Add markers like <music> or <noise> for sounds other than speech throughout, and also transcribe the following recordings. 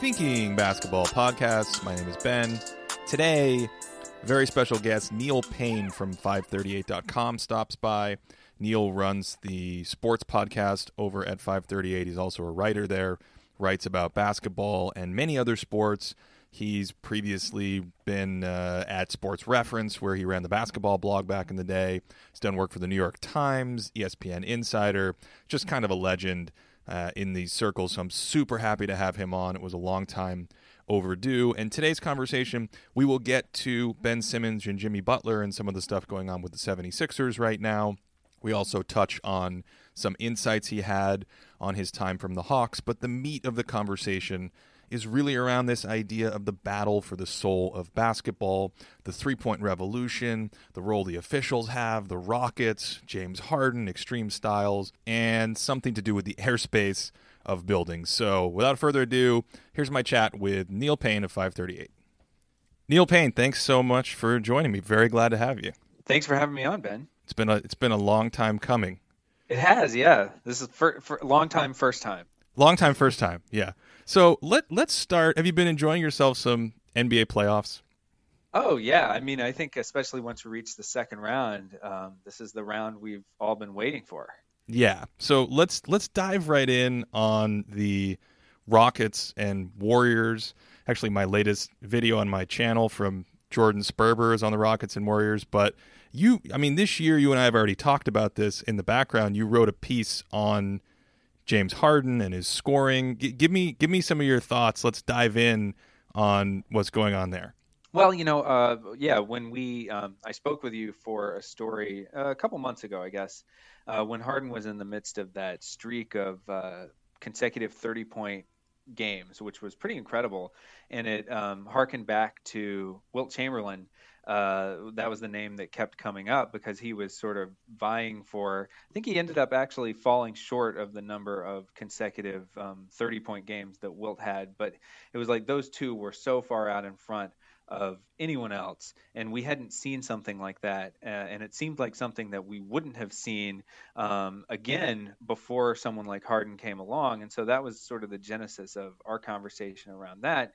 Thinking Basketball Podcast. My name is Ben. Today, very special guest Neil Payne from 538.com stops by. Neil runs the sports podcast over at 538. He's also a writer there, writes about basketball and many other sports. He's previously been uh, at Sports Reference, where he ran the basketball blog back in the day. He's done work for the New York Times, ESPN Insider, just kind of a legend uh, in these circles. So I'm super happy to have him on. It was a long time overdue. And today's conversation, we will get to Ben Simmons and Jimmy Butler and some of the stuff going on with the 76ers right now. We also touch on some insights he had on his time from the Hawks, but the meat of the conversation is really around this idea of the battle for the soul of basketball, the three point revolution, the role the officials have, the Rockets, James Harden, extreme styles, and something to do with the airspace of buildings. So, without further ado, here's my chat with Neil Payne of 538. Neil Payne, thanks so much for joining me. Very glad to have you. Thanks for having me on, Ben. It's been a it's been a long time coming. It has, yeah. This is for, for long time, first time. Long time, first time. Yeah. So let let's start. Have you been enjoying yourself some NBA playoffs? Oh yeah, I mean, I think especially once we reach the second round, um, this is the round we've all been waiting for. Yeah. So let's let's dive right in on the Rockets and Warriors. Actually, my latest video on my channel from Jordan Sperber is on the Rockets and Warriors. But you, I mean, this year you and I have already talked about this in the background. You wrote a piece on James Harden and his scoring. G- give me give me some of your thoughts. Let's dive in on what's going on there. Well, you know, uh, yeah, when we um, I spoke with you for a story uh, a couple months ago, I guess, uh, when Harden was in the midst of that streak of uh, consecutive thirty point games, which was pretty incredible, and it um, harkened back to Wilt Chamberlain uh, that was the name that kept coming up because he was sort of vying for. I think he ended up actually falling short of the number of consecutive um, 30 point games that Wilt had, but it was like those two were so far out in front of anyone else and we hadn't seen something like that uh, and it seemed like something that we wouldn't have seen um, again before someone like harden came along and so that was sort of the genesis of our conversation around that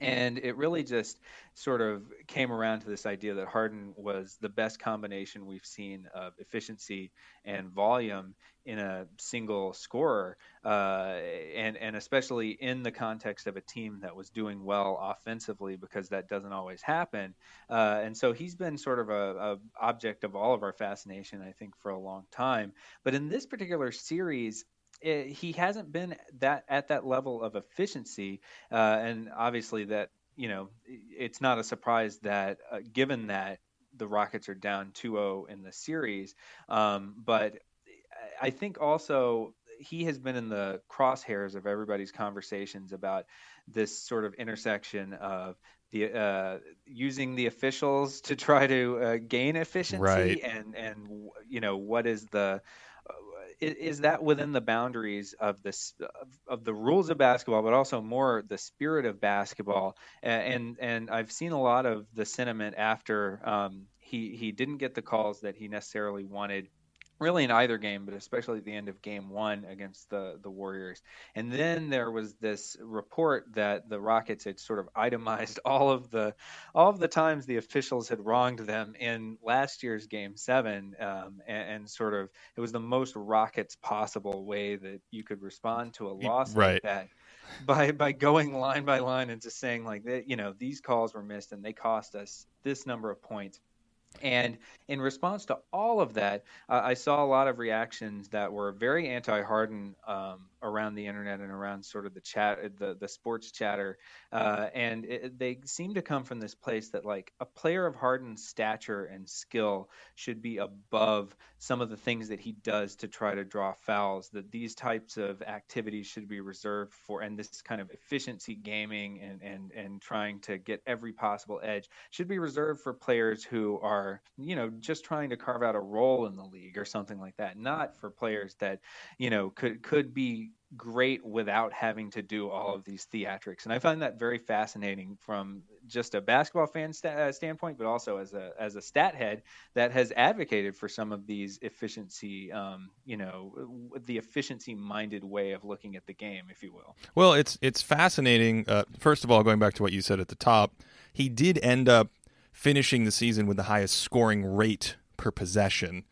and it really just sort of came around to this idea that Harden was the best combination we've seen of efficiency and volume in a single scorer, uh, and and especially in the context of a team that was doing well offensively, because that doesn't always happen. Uh, and so he's been sort of a, a object of all of our fascination, I think, for a long time. But in this particular series, it, he hasn't been that at that level of efficiency, uh, and obviously that you know it's not a surprise that uh, given that the Rockets are down 2-0 in the series, um, but I think also he has been in the crosshairs of everybody's conversations about this sort of intersection of the uh, using the officials to try to uh, gain efficiency right. and and you know what is the is that within the boundaries of this of the rules of basketball, but also more the spirit of basketball? And and I've seen a lot of the sentiment after um, he he didn't get the calls that he necessarily wanted really in either game, but especially at the end of game one against the the Warriors. And then there was this report that the Rockets had sort of itemized <laughs> all of the all of the times the officials had wronged them in last year's game seven, um, and, and, sort of it was the most Rockets possible way that you could respond to a loss right. like that. <laughs> By by going line by line and just saying like that, you know, these calls were missed and they cost us this number of points and in response to all of that, uh, I saw a lot of reactions that were very anti-Harden um, around the internet and around sort of the chat, the the sports chatter, uh, and it, they seem to come from this place that like a player of Harden's stature and skill should be above some of the things that he does to try to draw fouls. That these types of activities should be reserved for, and this kind of efficiency gaming and and and trying to get every possible edge should be reserved for players who are you know just trying to carve out a role in the league or something like that, not for players that you know could could be great without having to do all of these theatrics. And I find that very fascinating from just a basketball fan st- uh, standpoint, but also as a as a stat head that has advocated for some of these efficiency, um, you know, the efficiency minded way of looking at the game, if you will. Well, it's it's fascinating. Uh, first of all, going back to what you said at the top, he did end up finishing the season with the highest scoring rate per possession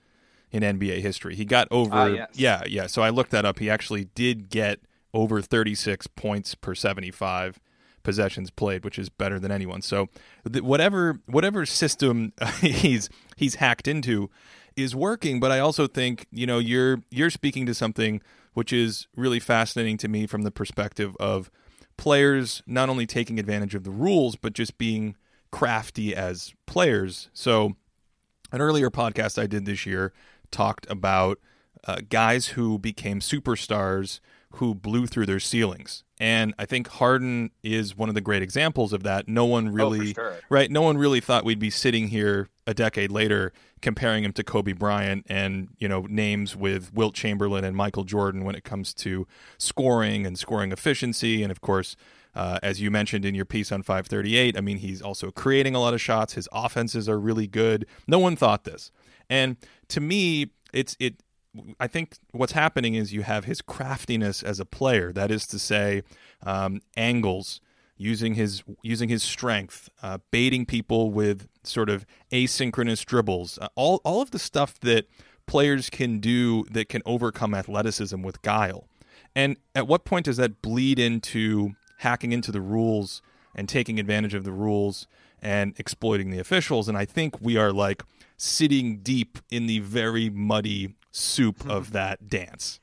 in NBA history. He got over uh, yes. yeah, yeah. So I looked that up. He actually did get over 36 points per 75 possessions played, which is better than anyone. So th- whatever whatever system <laughs> he's he's hacked into is working, but I also think, you know, you're you're speaking to something which is really fascinating to me from the perspective of players not only taking advantage of the rules but just being crafty as players. So an earlier podcast I did this year talked about uh, guys who became superstars who blew through their ceilings. And I think Harden is one of the great examples of that. No one really, oh, sure. right? No one really thought we'd be sitting here a decade later comparing him to Kobe Bryant and you know names with Wilt Chamberlain and Michael Jordan when it comes to scoring and scoring efficiency, and of course. Uh, as you mentioned in your piece on 538, I mean, he's also creating a lot of shots. His offenses are really good. No one thought this. And to me, it's it. I think what's happening is you have his craftiness as a player. That is to say, um, angles, using his using his strength, uh, baiting people with sort of asynchronous dribbles, uh, all all of the stuff that players can do that can overcome athleticism with guile. And at what point does that bleed into hacking into the rules and taking advantage of the rules and exploiting the officials? And I think we are like sitting deep in the very muddy soup of that dance.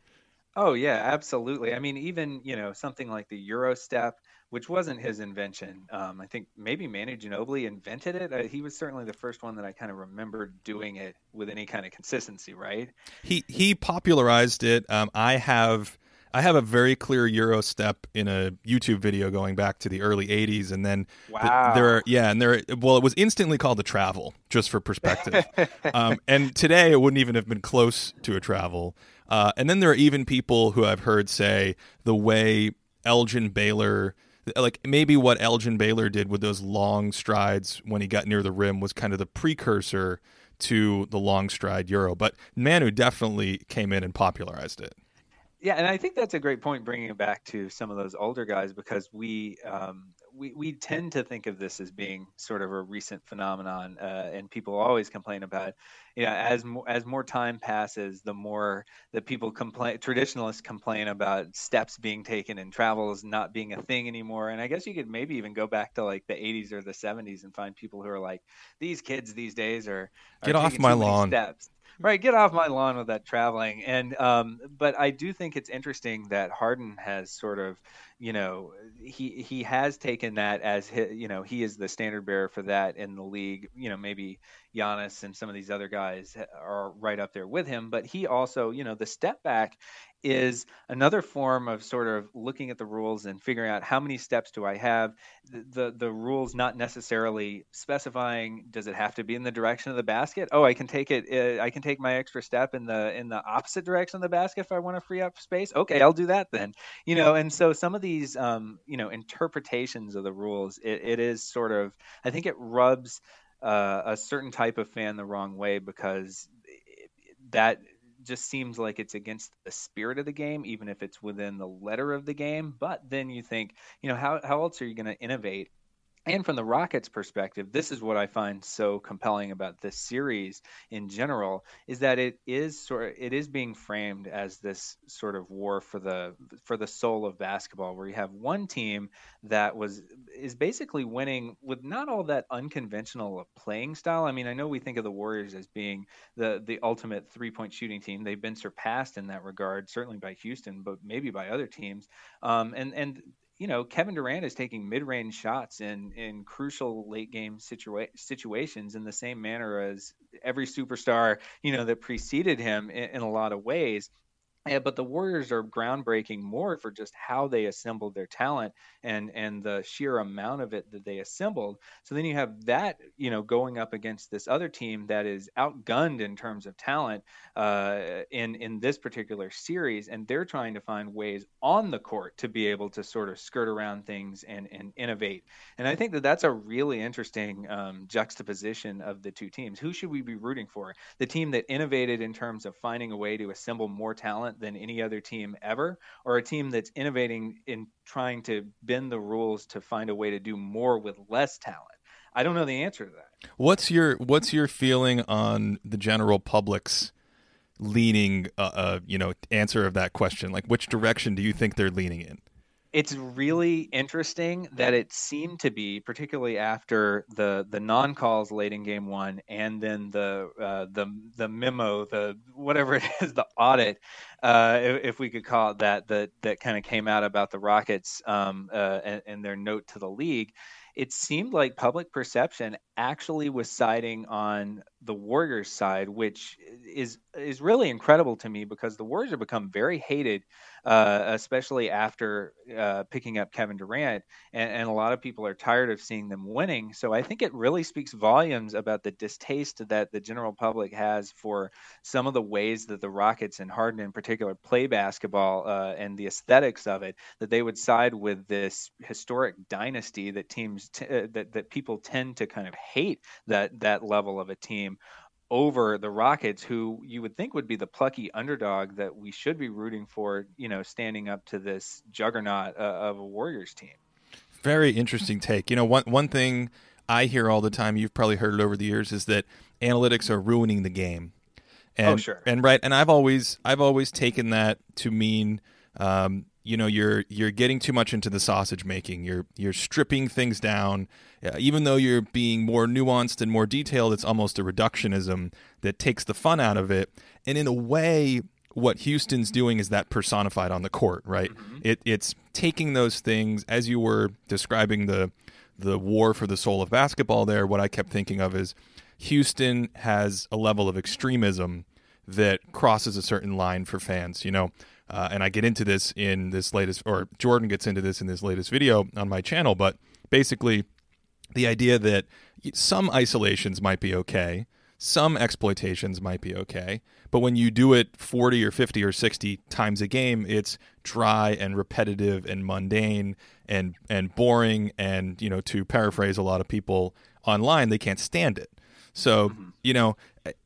Oh yeah, absolutely. I mean, even you know something like the Eurostep, which wasn't his invention. Um, I think maybe Manu Ginobili invented it. Uh, he was certainly the first one that I kind of remember doing it with any kind of consistency. Right? He he popularized it. Um, I have I have a very clear Euro step in a YouTube video going back to the early '80s, and then wow. there are yeah, and there well, it was instantly called the travel, just for perspective. <laughs> um, and today it wouldn't even have been close to a travel. Uh, and then there are even people who I've heard say the way Elgin Baylor like maybe what Elgin Baylor did with those long strides when he got near the rim was kind of the precursor to the long stride Euro. But Manu definitely came in and popularized it. Yeah, and I think that's a great point, bringing it back to some of those older guys, because we um, we we tend to think of this as being sort of a recent phenomenon, uh, and people always complain about, you know, as more as more time passes, the more that people complain, traditionalists complain about steps being taken and travels not being a thing anymore. And I guess you could maybe even go back to like the 80s or the 70s and find people who are like, these kids these days are, are get off my lawn. Steps right get off my lawn with that traveling. And um, but i do think it's interesting that harden has sort of you know he he has taken that as his, you know he is the standard bearer for that in the league you know maybe Giannis and some of these other guys are right up there with him but he also you know the step back is another form of sort of looking at the rules and figuring out how many steps do I have. The, the, the rules not necessarily specifying does it have to be in the direction of the basket. Oh, I can take it. Uh, I can take my extra step in the in the opposite direction of the basket if I want to free up space. Okay, I'll do that then. You know, and so some of these um, you know interpretations of the rules, it, it is sort of I think it rubs uh, a certain type of fan the wrong way because that just seems like it's against the spirit of the game, even if it's within the letter of the game. But then you think, you know, how, how else are you going to innovate and from the Rockets' perspective, this is what I find so compelling about this series in general is that it is sort of, it is being framed as this sort of war for the for the soul of basketball, where you have one team that was is basically winning with not all that unconventional playing style. I mean, I know we think of the Warriors as being the the ultimate three point shooting team. They've been surpassed in that regard, certainly by Houston, but maybe by other teams. Um, and and you know, Kevin Durant is taking mid-range shots in in crucial late game situa- situations in the same manner as every superstar, you know, that preceded him in, in a lot of ways. Yeah, but the Warriors are groundbreaking more for just how they assembled their talent and and the sheer amount of it that they assembled. So then you have that, you know, going up against this other team that is outgunned in terms of talent uh, in in this particular series, and they're trying to find ways on the court to be able to sort of skirt around things and and innovate. And I think that that's a really interesting um, juxtaposition of the two teams. Who should we be rooting for? The team that innovated in terms of finding a way to assemble more talent talent than any other team ever, or a team that's innovating in trying to bend the rules to find a way to do more with less talent? I don't know the answer to that. What's your What's your feeling on the general public's leaning? Uh, uh, you know, answer of that question. Like, which direction do you think they're leaning in? It's really interesting that it seemed to be, particularly after the the non calls late in game one, and then the uh, the the memo, the whatever it <laughs> is, the audit, uh, if, we could call it that, that that kind of came out about the Rockets um, uh, and, and their note to the league it seemed like public perception actually was siding on the Warriors side, which is is really incredible to me because the Warriors have become very hated, uh, especially after uh, picking up Kevin Durant, and, and, a lot of people are tired of seeing them winning. So I think it really speaks volumes about the distaste that the general public has for some of the ways that the Rockets and Harden in particular play basketball uh, and the aesthetics of it. That they would side with this historic dynasty that teams t- uh, that that people tend to kind of hate that that level of a team over the Rockets, who you would think would be the plucky underdog that we should be rooting for, you know, standing up to this juggernaut uh, of a Warriors team. Very interesting take. You know, one one thing I hear all the time, you've probably heard it over the years, is that analytics are ruining the game. And, oh, sure. And right, and I've always I've always taken that to mean um, you know you're you're getting too much into the sausage making. You're you're stripping things down. Uh, even though you're being more nuanced and more detailed it's almost a reductionism that takes the fun out of it. And in a way what Houston's doing is that personified on the court right? Mm-hmm. it it's taking those things as you were describing the the war for the soul of basketball there what I kept thinking of is Houston has a level of extremism that crosses a certain line for fans you know uh, and I get into this in this latest, or Jordan gets into this in this latest video on my channel. But basically, the idea that some isolations might be okay, some exploitations might be okay, but when you do it 40 or 50 or 60 times a game, it's dry and repetitive and mundane and and boring. And you know, to paraphrase a lot of people online, they can't stand it. So mm-hmm. you know,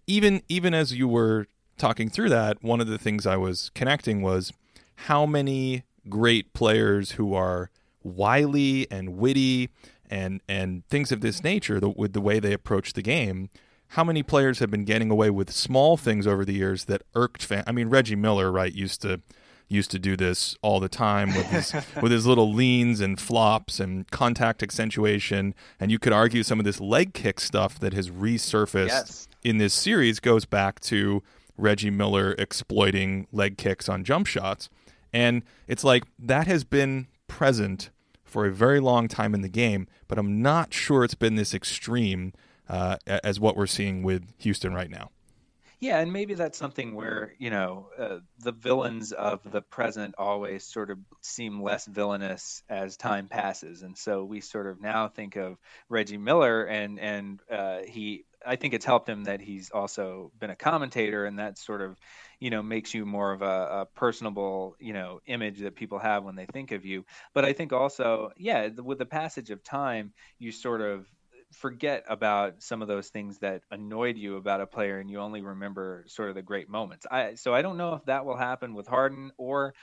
even even as you were talking through that, one of the things I was connecting was how many great players who are wily and witty and and things of this nature the, with the way they approach the game. How many players have been getting away with small things over the years that irked fans? I mean, Reggie Miller, right, used to used to do this all the time with his <laughs> with his little leans and flops and contact accentuation. And you could argue some of this leg kick stuff that has resurfaced yes. in this series goes back to Reggie Miller exploiting leg kicks on jump shots. And it's like that has been present for a very long time in the game, but I'm not sure it's been this extreme uh, as what we're seeing with Houston right now. Yeah, and maybe that's something where you know uh, the villains of the present always sort of seem less villainous as time passes, and so we sort of now think of Reggie Miller, and and uh, he I think it's helped him that he's also been a commentator, and that sort of, you know, makes you more of a, a, personable, you know, image that people have when they think of you. But I think also, yeah, with the passage of time, you sort of forget about some of those things that annoyed you about a player, and you only remember sort of the great moments. I so I don't know if that will happen with Harden or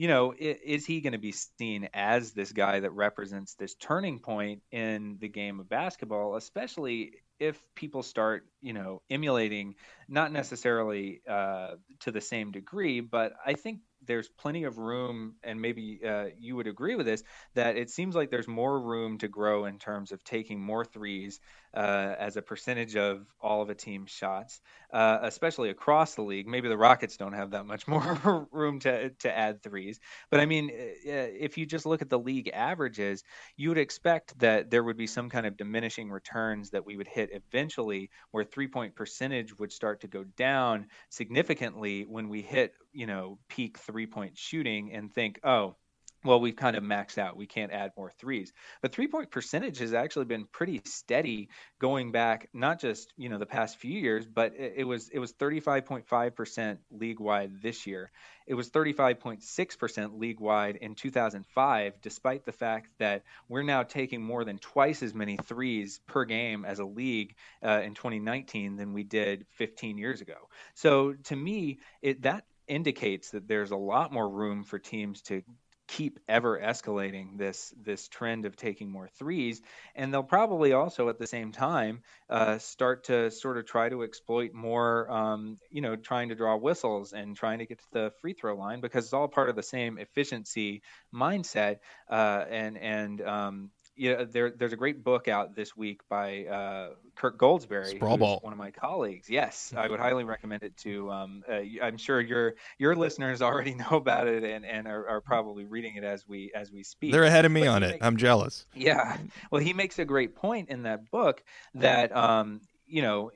you know, is he going to be seen as this guy that represents this turning point in the game of basketball, especially if people start, you know, emulating, not necessarily uh, to the same degree, but I think there's plenty of room, and maybe uh, you would agree with this, that it seems like there's more room to grow in terms of taking more threes, uh, as a percentage of all of a team's shots, uh, especially across the league. Maybe the Rockets don't have that much <laughs> more room to to add threes, but I mean, if you just look at the league averages, you would expect that there would be some kind of diminishing returns that we would hit eventually, where three point percentage would start to go down significantly when we hit you know peak three point shooting and think, oh well, we've kind of maxed out. We can't add more threes. But three point percentage has actually been pretty steady going back, not just you know the past few years, but it, it was it was 35.5 percent league wide this year. It was 35.6 percent league wide in 2005, despite the fact that we're now taking more than twice as many threes per game as a league uh, in 2019 than we did 15 years ago. So to me, it that indicates that there's a lot more room for teams to keep ever escalating this this trend of taking more threes. And they'll probably also at the same time uh, start to sort of try to exploit more um, you know trying to draw whistles and trying to get to the free throw line because it's all part of the same efficiency mindset uh, and and um, yeah, there, there's a great book out this week by uh, Kirk Goldsberry, one of my colleagues. Yes, I would highly recommend it to. Um, uh, I'm sure your your listeners already <laughs> know about it and, and are, are, probably reading it as we as we speak. They're ahead of me but on it. Makes, I'm jealous. Yeah, well, he makes a great point in that book that um, you know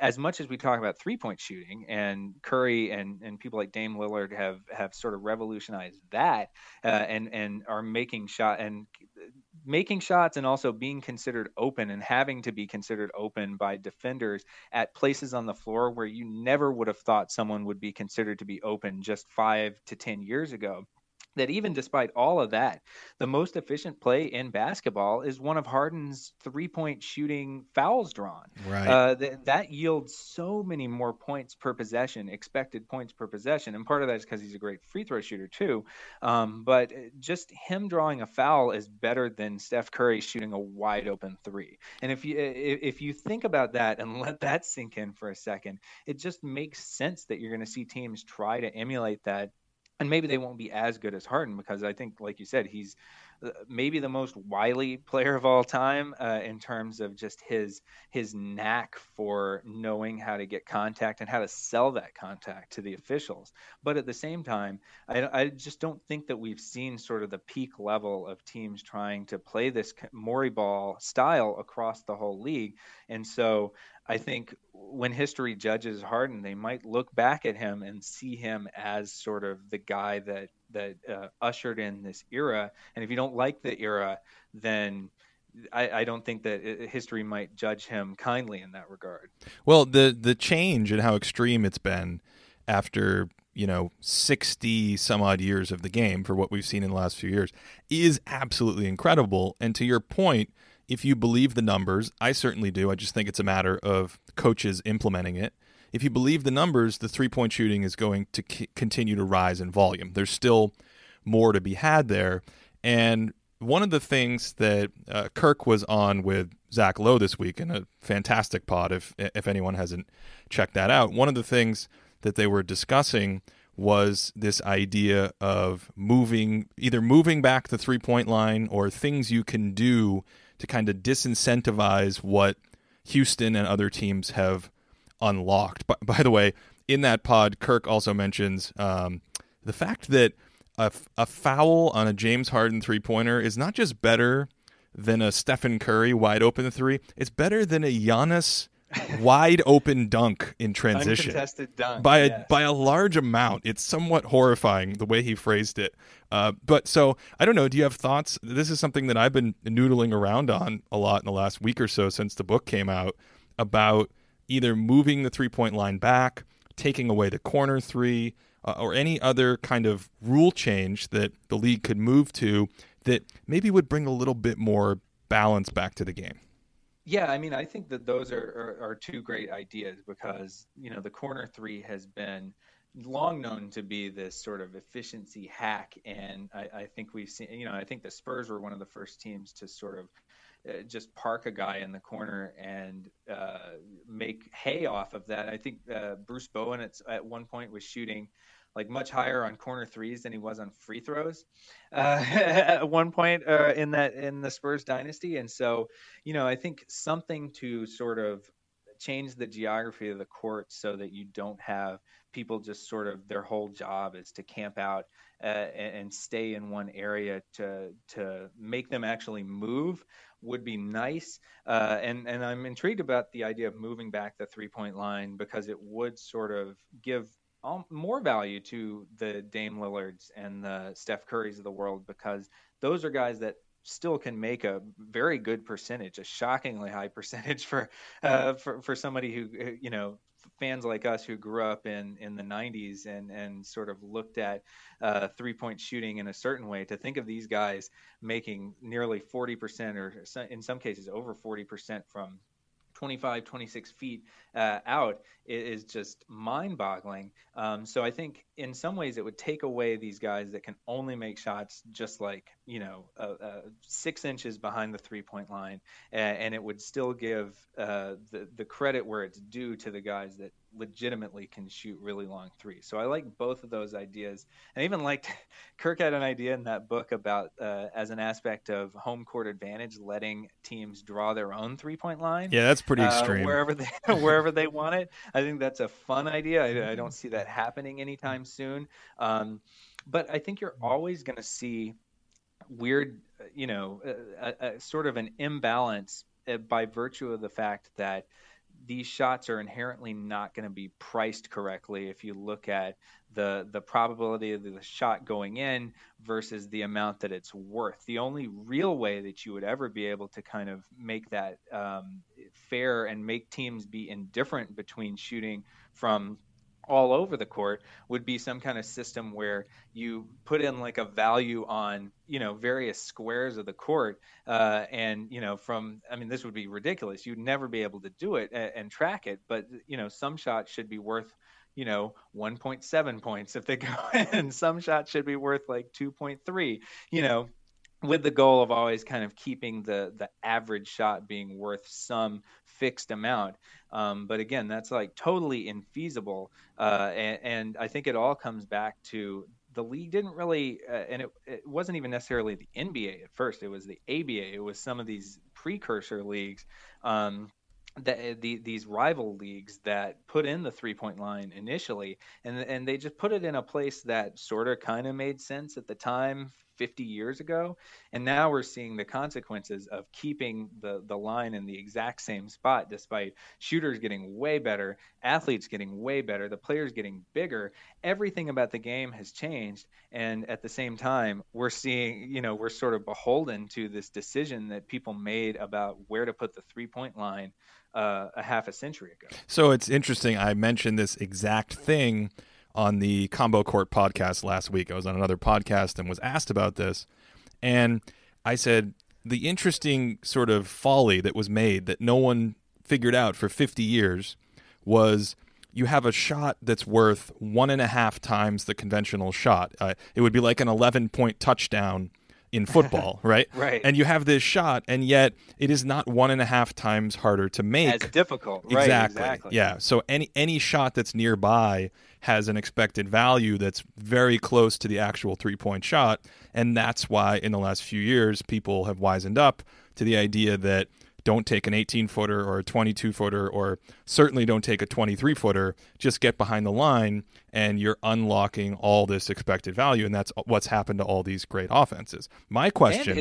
as much as we talk about three point shooting and Curry and, and people like Dame Lillard have have sort of revolutionized that uh, and and are making shot and making shots and also being considered open and having to be considered open by defenders at places on the floor where you never would have thought someone would be considered to be open just five to 10 years ago that even despite all of that, the most efficient play in basketball is one of Harden's three point shooting fouls drawn. Right. Uh, th- that yields so many more points per possession, expected points per possession. And part of that is because he's a great free throw shooter, too. Um, but just him drawing a foul is better than Steph Curry shooting a wide open three. And if you, if you think about that and <laughs> let that sink in for a second, it just makes sense that you're going to see teams try to emulate that and maybe they won't be as good as Harden because I think, like you said, he's maybe the most wily player of all time uh, in terms of just his his knack for knowing how to get contact and how to sell that contact to the officials. But at the same time, I, I just don't think that we've seen sort of the peak level of teams trying to play this Morey ball style across the whole league, and so I think when history judges Harden, they might look back at him and see him as sort of the guy that that uh, ushered in this era. And if you don't like the era, then I, I, don't think that history might judge him kindly in that regard. Well, the the change and how extreme it's been after you know 60 some odd years of the game for what we've seen in the last few years is absolutely incredible. And to your point, if you believe the numbers, I certainly do. I just think it's a matter of coaches implementing it. If you believe the numbers, the three point shooting is going to c- continue to rise in volume. There's still more to be had there. And one of the things that uh, Kirk was on with Zach Lowe this week in a fantastic pod, if if anyone hasn't checked that out, one of the things that they were discussing was this idea of moving either moving back the three point line or things you can do to kind of disincentivize what Houston and other teams have unlocked. By, by the way, in that pod, Kirk also mentions um, the fact that a, a foul on a James Harden three pointer is not just better than a Stephen Curry wide open three, it's better than a Giannis <laughs> wide open dunk in transition dunk, by a yes. by a large amount. It's somewhat horrifying the way he phrased it. Uh, but so I don't know. Do you have thoughts? This is something that I've been noodling around on a lot in the last week or so since the book came out about either moving the three point line back, taking away the corner three, uh, or any other kind of rule change that the league could move to that maybe would bring a little bit more balance back to the game. Yeah, I mean, I think that those are, are, are two great ideas because you know the corner three has been long known to be this sort of efficiency hack, and I, I think we've seen. You know, I think the Spurs were one of the first teams to sort of uh, just park a guy in the corner and uh, make hay off of that. I think uh, Bruce Bowen at, at one point was shooting like much higher on corner threes than he was on free throws uh, <laughs> at one point uh, in that in the Spurs dynasty. And so, you know, I think something to sort of change the geography of the court so that you don't have people just sort of their whole job is to camp out uh, and, and stay in one area to to make them actually move would be nice. Uh, and and I'm intrigued about the idea of moving back the three point line because it would sort of give more value to the Dame Lillards and the Steph Currys of the world because those are guys that still can make a very good percentage, a shockingly high percentage for uh, for for somebody who you know fans like us who grew up in in the 90s and and sort of looked at uh, three point shooting in a certain way to think of these guys making nearly 40% or in some cases over 40% from 25, 26 feet uh, out is just mind boggling. Um, so I think in some ways it would take away these guys that can only make shots just like, you know, uh, uh, six inches behind the three point line. and it would still give uh, the, the credit where it's due to the guys that legitimately can shoot really long threes. So I like both of those ideas. I even liked <laughs> Kirk had an idea in that book about uh, as an aspect of home court advantage, letting teams draw their own three point line. Yeah, that's pretty uh, extreme. Uh, wherever they <laughs> wherever they want it. I think that's a fun idea. I, I don't see that happening anytime soon. Um, but I think you're always going to see weird, you know, a, a, sort of an imbalance uh, by virtue of the fact that these shots are inherently not going to be priced correctly if you look at the the probability of the shot going in versus the amount that it's worth. The only real way that you would ever be able to kind of make that um, fair and make teams be indifferent between shooting from all over the court would be some kind of system where you put in like a value on you know various squares of the court uh, and you know from i mean this would be ridiculous. You'd never be able to do it and, and track it but you know some shots should be worth you know 1.7 points if they go <laughs> in. Some shots should be worth like 2.3 you know with the goal of always kind of keeping the the average shot being worth some fixed amount. Um, but again, that's like totally infeasible. Uh, and, and, I think it all comes back to the league didn't really, uh, and it, it wasn't even necessarily the NBA at first. It was the ABA. It was some of these precursor leagues. Um, that the, these rival leagues that put in the three point line initially, and and they just put it in a place that sort of kind of made sense at the time 50 years ago and now we're seeing the consequences of keeping the the line in the exact same spot despite shooters getting way better athletes getting way better the players getting bigger. Everything about the game has changed and at the same time we're seeing you know we're sort of beholden to this decision that people made about where to put the three point line uh, a half a century ago. So it's interesting i mentioned this exact thing on the Combo Court podcast last week. I was on another podcast and was asked about this. And I said, the interesting sort of folly that was made that no one figured out for 50 years was you have a shot that's worth one and a half times the conventional shot. Uh, it would be like an 11 point touchdown in <laughs> football, right? right. And you have this shot, and yet it is not one and a half times harder to make. As difficult, exactly. Right, exactly. Yeah. So any any shot that's nearby has an expected value that's very close to the actual three point shot, and that's why in the last few years people have wizened up to the idea that don't take an 18 footer or a 22 footer, or certainly don't take a 23 footer. Just get behind the line, and you're unlocking all this expected value. And that's what's happened to all these great offenses. My question.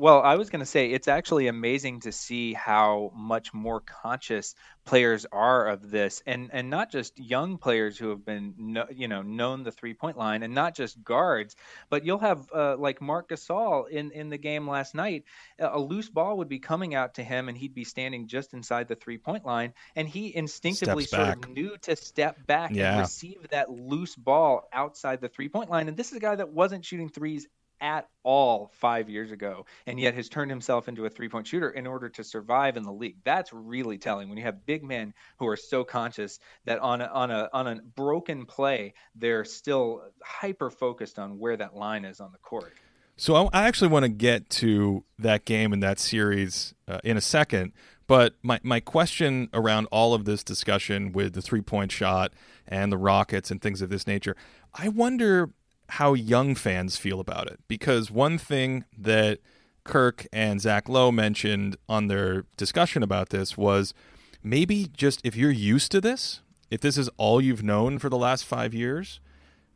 Well, I was going to say it's actually amazing to see how much more conscious players are of this, and and not just young players who have been you know known the three point line, and not just guards, but you'll have uh, like Marc Gasol in in the game last night. A loose ball would be coming out to him, and he'd be standing just inside the three point line, and he instinctively sort of knew to step back yeah. and receive that loose ball outside the three point line. And this is a guy that wasn't shooting threes at all five years ago, and yet has turned himself into a three point shooter in order to survive in the league. That's really telling when you have big men who are so conscious that on a, on a on a broken play, they're still hyper focused on where that line is on the court. So I actually want to get to that game and that series uh, in a second, But my, my question around all of this discussion with the three point shot and the Rockets and things of this nature, I wonder how young fans feel about it. Because one thing that Kirk and Zach Lowe mentioned on their discussion about this was maybe just if you're used to this, if this is all you've known for the last five years,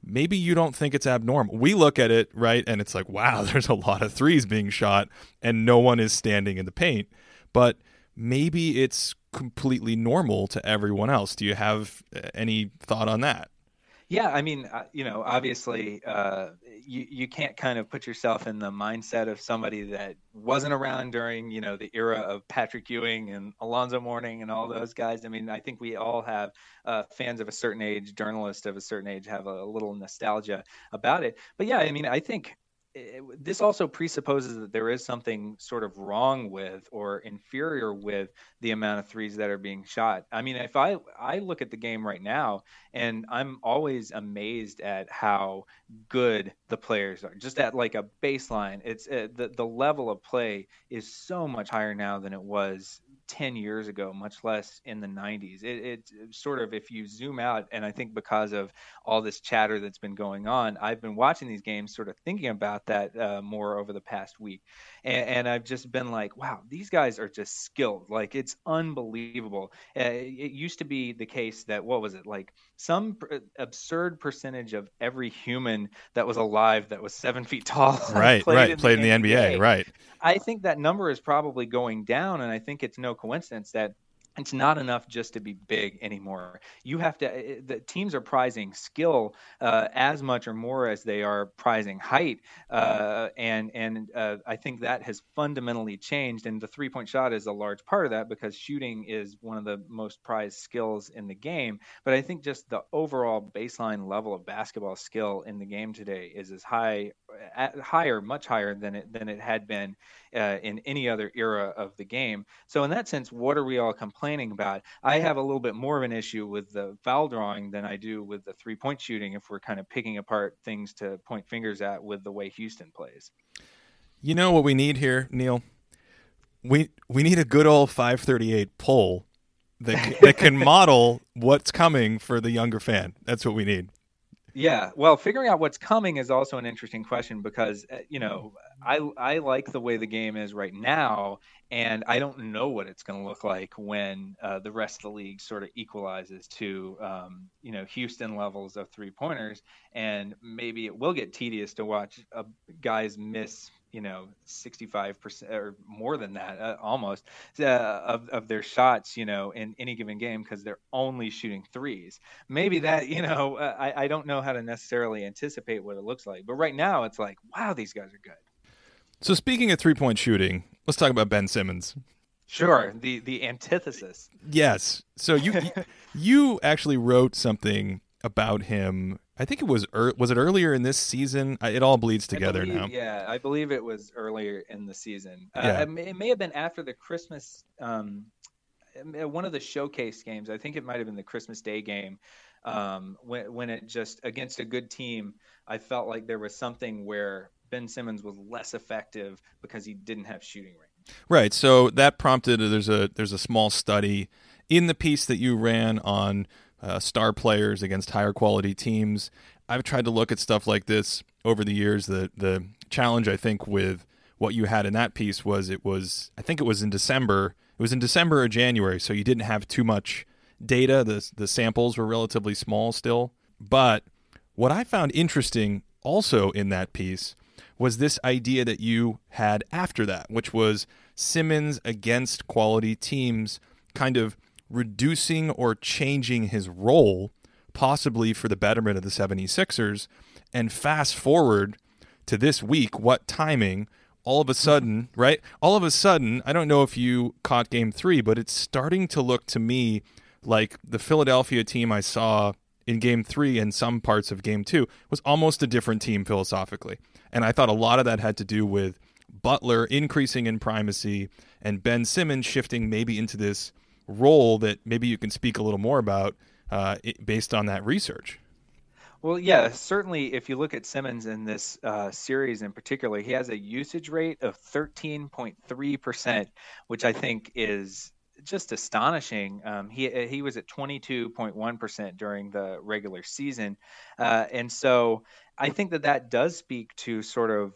maybe you don't think it's abnormal. We look at it, right, and it's like, wow, <laughs> there's a lot of threes being shot and no one is standing in the paint. But maybe it's completely normal to everyone else. Do you have uh, any thought on that? Yeah, I mean, uh, you know, obviously, uh, you you can't kind of put yourself in the mindset of somebody that wasn't around during, you know, the era of Patrick Ewing and Alonzo Mourning and all those guys. I mean, I think we all have uh, fans of a certain age, journalists of a certain age, have a, a little nostalgia about it. But yeah, I mean, I think this also presupposes that there is something sort of wrong with or inferior with the amount of threes that are being shot. I mean, if I I look at the game right now, and I'm always amazed at how good the players are. Just at like a baseline, it's uh, the the level of play is so much higher now than it was 10 years ago, much less in the 90s. It, it, sort of, if you zoom out, and I think because of all this chatter that's been going on, I've been watching these games, sort of thinking about that uh, more over the past week. And, and, I've just been like, wow, these guys are just skilled. Like, it's unbelievable. Uh, it used to be the case that, what was it, like some pr- absurd percentage of every human that was alive that was seven feet tall. <laughs> Right, played right. In played the in the NBA, NBA, right. I think that number is probably going down, and I think it's no coincidence that it's not enough just to be big anymore. You have to. Eh, the teams are prizing skill uh, as much or more as they are prizing height, uh, and and uh, I think that has fundamentally changed. And the three point shot is a large part of that because shooting is one of the most prized skills in the game. But I think just the overall baseline level of basketball skill in the game today is as high, higher, much higher than it than it had been uh, in any other era of the game. So in that sense, what are we all complaining about? I have a little bit more of an issue with the foul drawing than I do with the three point shooting. If we're kind of picking apart things to point fingers at with the way Houston plays. You know what we need here, Neil? We we need a good old 538 poll that that can <laughs> model what's coming for the younger fan. That's what we need. Yeah, well, figuring out what's coming is also an interesting question because uh, you know I I like the way the game is right now, and I don't know what it's going to look like when uh, the rest of the league sort of equalizes to um, you know Houston levels of three pointers, and maybe it will get tedious to watch uh, guys miss you know 65% or more than that uh, almost uh, of, of their shots you know in any given game because they're only shooting threes. Maybe that you know uh, I, I don't know how to necessarily anticipate what it looks like but right now it's like wow these guys are good. So speaking of three point shooting let's talk about ben simmons. Sure, the the antithesis. Yes. So you you <laughs> actually wrote something about him I think it was er, was it earlier in this season. It all bleeds together believe, now. Yeah, I believe it was earlier in the season. Uh, yeah. it, may, it may have been after the Christmas um, one of the showcase games. I think it might have been the Christmas Day game um, when when it just against a good team. I felt like there was something where Ben Simmons was less effective because he didn't have shooting range. Right. So that prompted there's a there's a small study in the piece that you ran on uh, star players against higher quality teams. I've tried to look at stuff like this over the years. The the challenge I think with what you had in that piece was it was I think it was in December. It was in December or January, so you didn't have too much data. The the samples were relatively small still. But what I found interesting also in that piece was this idea that you had after that, which was Simmons against quality teams kind of reducing or changing his role, possibly for the betterment of the 76ers. And fast forward to this week, what timing? All of a sudden, mm-hmm. right? All of a sudden, I don't know if you caught game three, but it's starting to look to me like the Philadelphia team I saw in game three and some parts of game two was almost a different team philosophically. And I thought a lot of that had to do with Butler increasing in primacy and Ben Simmons shifting maybe into this role that maybe you can speak a little more about uh, based on that research. Well, yeah, certainly. If you look at Simmons in this uh, series in particular, he has a usage rate of 13.3%, which I think is just astonishing. Um, he he was at 22.1 percent during the regular season, uh, and so I think that that does speak to sort of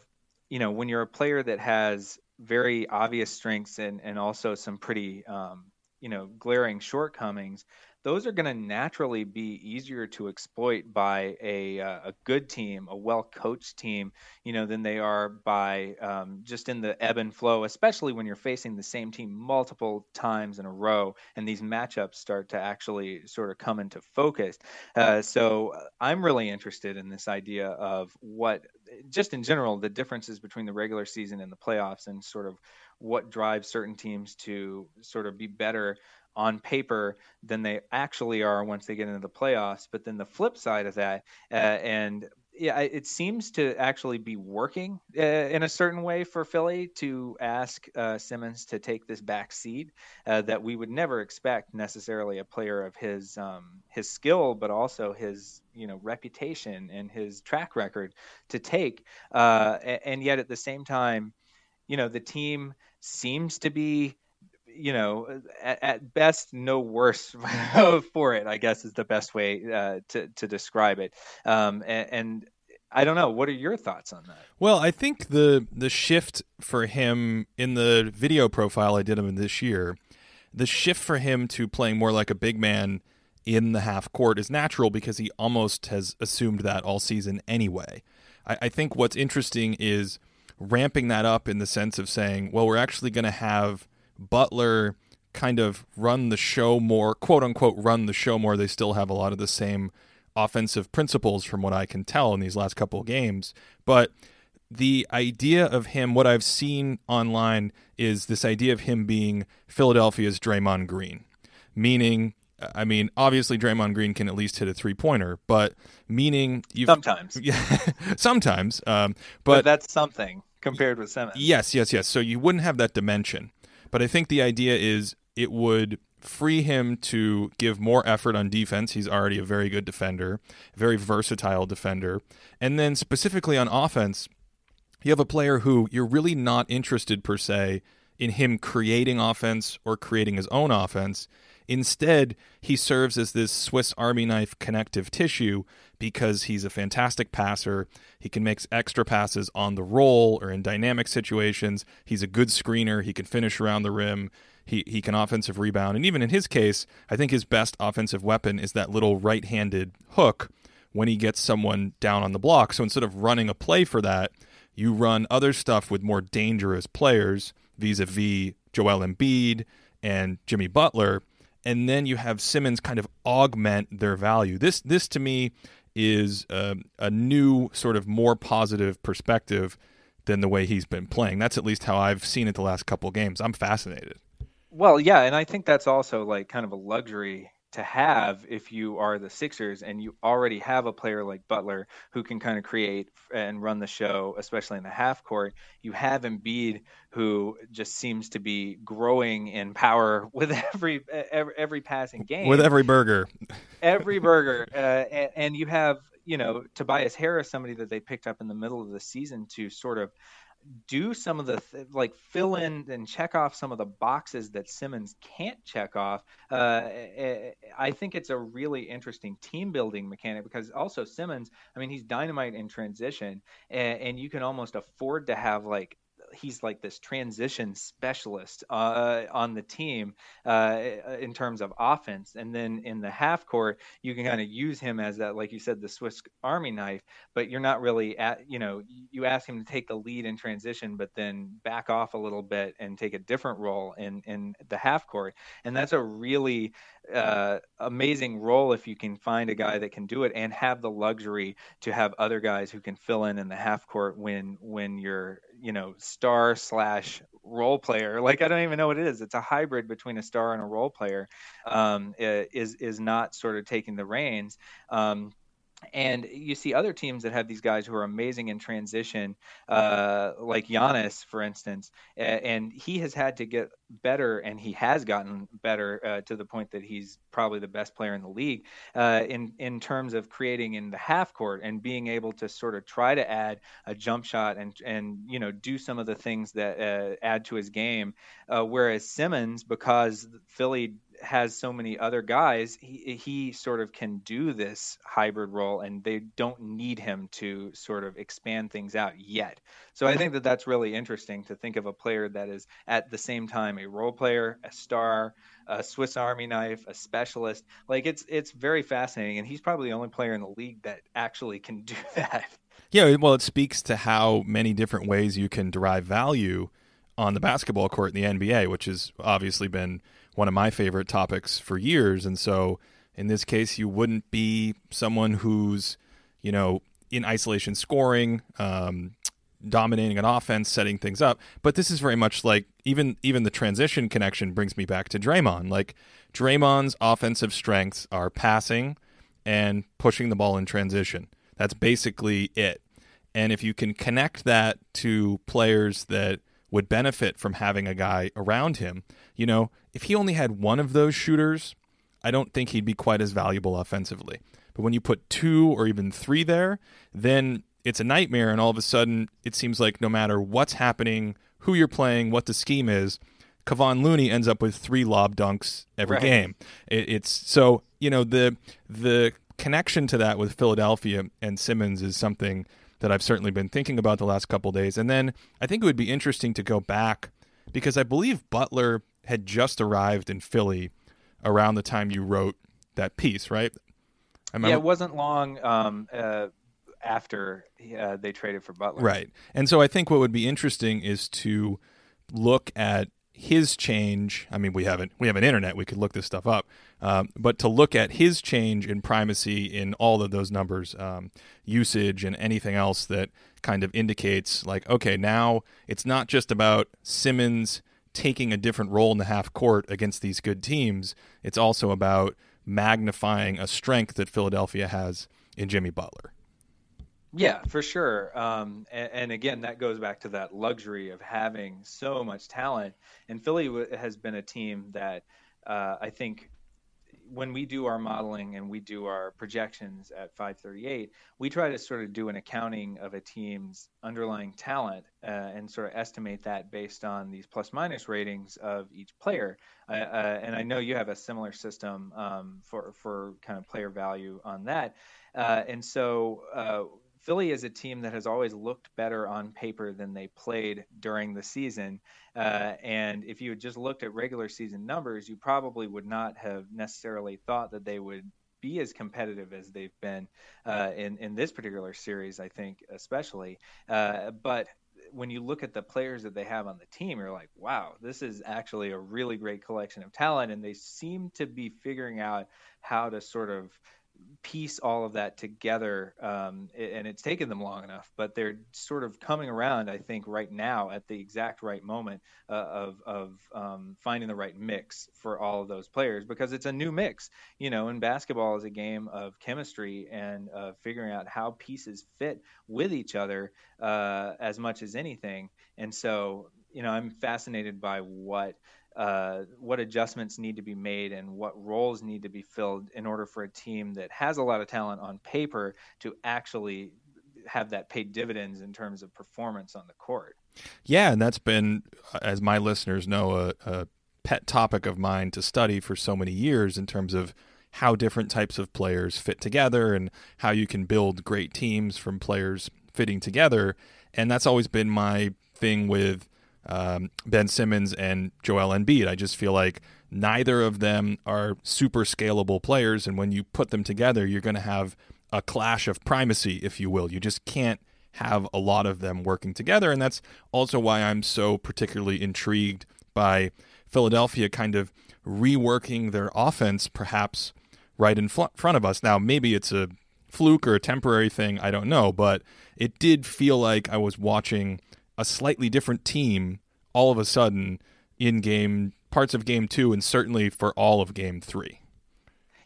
you know when you're a player that has very obvious strengths and and also some pretty um, you know glaring shortcomings those are going to naturally be easier to exploit by a, uh, a good team, a well coached team, you know, than they are by um, just in the ebb and flow, especially when you're facing the same team multiple times in a row and these matchups start to actually sort of come into focus. Uh, so uh, I'm really interested in this idea of what, just in general, the differences between the regular season and the playoffs and sort of what drives certain teams to sort of be better on paper than they actually are once they get into the playoffs. But then the flip side of that, uh, and yeah, it seems to actually be working uh, in a certain way for Philly to ask uh, Simmons to take this back seat uh, that we would never expect necessarily a player of his um, his skill, but also his you know reputation and his track record to take. Uh, and yet at the same time, you know the team seems to be you know, at, at, best, no worse <laughs> for it. I guess is the best way uh, to to describe it. Um, and, and, I don't know. What are your thoughts on that? Well, I think the the shift for him in the video profile I did him this year, the shift for him to playing more like a big man in the half court is natural because he almost has assumed that all season anyway. I, I think what's interesting is ramping that up in the sense of saying, well, we're actually going to have Butler kind of run the show more, quote unquote, run the show more. They still have a lot of the same offensive principles from what I can tell in these last couple of games. But the idea of him, what I've seen online, is this idea of him being Philadelphia's Draymond Green, meaning. I mean, obviously Draymond Green can at least hit a three pointer, but meaning you <laughs> sometimes, yeah, <laughs> sometimes. Um, but, but that's something compared with Simmons. Yes, yes, yes. So you wouldn't have that dimension. But I think the idea is it would free him to give more effort on defense. He's already a very good defender, very versatile defender. And then specifically on offense, you have a player who you're really not interested per se in him creating offense or creating his own offense. Instead, he serves as this Swiss Army knife connective tissue because he's a fantastic passer. He can make extra passes on the roll or in dynamic situations. He's a good screener. He can finish around the rim. He, he can offensive rebound. And even in his case, I think his best offensive weapon is that little right handed hook when he gets someone down on the block. So instead of running a play for that, you run other stuff with more dangerous players vis a vis Joel Embiid and Jimmy Butler and then you have Simmons kind of augment their value. This this to me is a, a new sort of more positive perspective than the way he's been playing. That's at least how I've seen it the last couple games. I'm fascinated. Well, yeah, and I think that's also like kind of a luxury to have if you are the Sixers and you already have a player like Butler who can kind of create and run the show, especially in the half court. You have Embiid who just seems to be growing in power <laughs> with every every, every passing game. With every burger. every <laughs> burger, uh, and, and you have you know Tobias Harris, somebody that they picked up in the middle of the season to sort of do some of the th- like fill in and check off some of the boxes that Simmons can't check off. Uh, I think it's a really interesting team building mechanic because also Simmons, I mean, he's dynamite in transition, and, and you can almost afford to have like he's like this transition specialist uh, on the team uh, in terms of offense. And then in the half court, you can kind of use him as that, like you said, the Swiss Army knife. But you're not really at, you know, you ask him to take the lead in transition, but then back off a little bit and take a different role in in the half court. And that's a really uh, amazing role if you can find a guy that can do it and have the luxury to have other guys who can fill in in the half court when when you're you know star slash role player. <laughs> Like i don't even know what it is. It's a hybrid between a star and a role player um, is is not sort of taking the reins. Um, And you see other teams that have these guys who are amazing in transition, uh, like Giannis, for instance, and he has had to get better, and he has gotten better uh, to the point that he's probably the best player in the league uh, in in terms of creating in the half court and being able to sort of try to add a jump shot and and you know do some of the things that uh, add to his game. Uh, whereas Simmons, because Philly has so many other guys, he, he sort of can do this hybrid role, and they don't need him to sort of expand things out yet. So I think that that's really interesting to think of a player that is at the same time a role player, a star, a Swiss Army knife, a specialist. Like it's it's very fascinating, and he's probably the only player in the league that actually can do <laughs> that. Yeah, well, it speaks to how many different ways you can derive value on the basketball court in the NBA, which has obviously been one of my favorite topics for years. And so in this case, you wouldn't be someone who's, you know, in isolation scoring, um, dominating an offense, setting things up. But this is very much like even even the transition connection brings me back to Draymond. Like Draymond's offensive strengths are passing and pushing the ball in transition. That's basically it. And if you can connect that to players that would benefit from having a guy around him, you know, if he only had one of those shooters, I don't think he'd be quite as valuable offensively. But when you put two or even three there, then it's a nightmare. And all of a sudden, it seems like no matter what's happening, who you're playing, what the scheme is, Kevon Looney ends up with three lob dunks every right. game. It, it's so you know the the connection to that with Philadelphia and Simmons is something that I've certainly been thinking about the last couple days. And then I think it would be interesting to go back because I believe Butler had just arrived in Philly around the time you wrote that piece, right? Yeah, it wasn't long um, uh, after uh, they traded for Butler. Right. And so I think what would be interesting is to look at his change. I mean, we haven't we have an internet; we could look this stuff up. Um, but to look at his change in primacy in all of those numbers, um, usage, and anything else that kind of indicates like, okay, now it's not just about Simmons taking a different role in the half court against these good teams. It's also about magnifying a strength that Philadelphia has in Jimmy Butler. Yeah, for sure. Um, and, and, again, that goes back to that luxury of having so much talent. And Philly has been a team that uh, I think when we do our modeling and we do our projections at 538, we try to sort of do an accounting of a team's underlying talent uh, and sort of estimate that based on these plus minus ratings of each player. Uh, uh, and I know you have a similar system um, for for kind of player value on that. Uh, and so uh, Philly is a team that has always looked better on paper than they played during the season. Uh, and if you had just looked at regular season numbers, you probably would not have necessarily thought that they would be as competitive as they've been uh, in in this particular series. I think especially, uh, but when you look at the players that they have on the team, you're like, wow, this is actually a really great collection of talent, and they seem to be figuring out how to sort of piece all of that together um, and it's taken them long enough but they're sort of coming around i think right now at the exact right moment uh, of, of um, finding the right mix for all of those players because it's a new mix you know and basketball is a game of chemistry and uh, figuring out how pieces fit with each other uh, as much as anything. And so you know i'm fascinated by what uh, what adjustments need to be made and what roles need to be filled in order for a team that has a lot of talent on paper to actually have that pay dividends in terms of performance on the court. Yeah, and that's been, as my listeners know, a, a pet topic of mine to study for so many years in terms of how different types of players fit together and how you can build great teams from players fitting together. And that's always been my thing with um, Ben Simmons and Joel Embiid. I just feel like neither of them are super scalable players, and when you put them together, you're going to have a clash of primacy, if you will. You just can't have a lot of them working together, and that's also why I'm so particularly intrigued by Philadelphia kind of reworking their offense, perhaps right in front of us. Now, maybe it's a fluke or a temporary thing, I don't know, but it did feel like I was watching a slightly different team all of a sudden in game parts of game two and certainly for all of game three.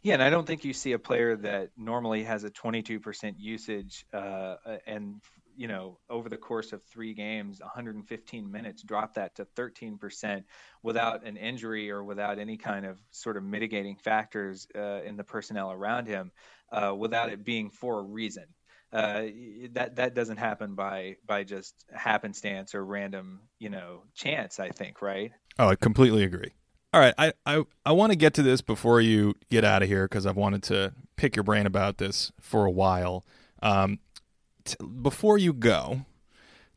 Yeah, and I don't think you see a player that normally has a 22% usage uh, and you know over the course of three games 115 minutes drop that to 13% without an injury or without any kind of sort of mitigating factors uh, in the personnel around him uh, without it being for a reason uh, that that doesn't happen by by just happenstance or random you know chance i think right? Oh i completely agree. All right i i, I want to get to this before you get out of here because i've wanted to pick your brain about this for a while. Um, t- before you go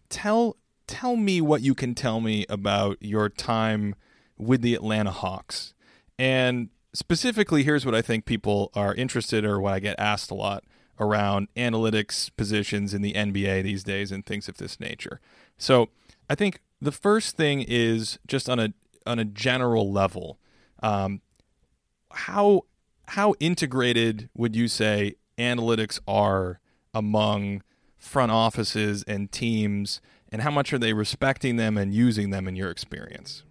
tell tell me what you can tell me about your time with the atlanta hawks. And specifically here's what i think people are interested or what i get asked a lot around analytics positions in the NBA these days and things of this nature. So I think the first thing is just on a on a general level, um, how how integrated would you say analytics are among front offices and teams, and how much are they respecting them and using them in your experience?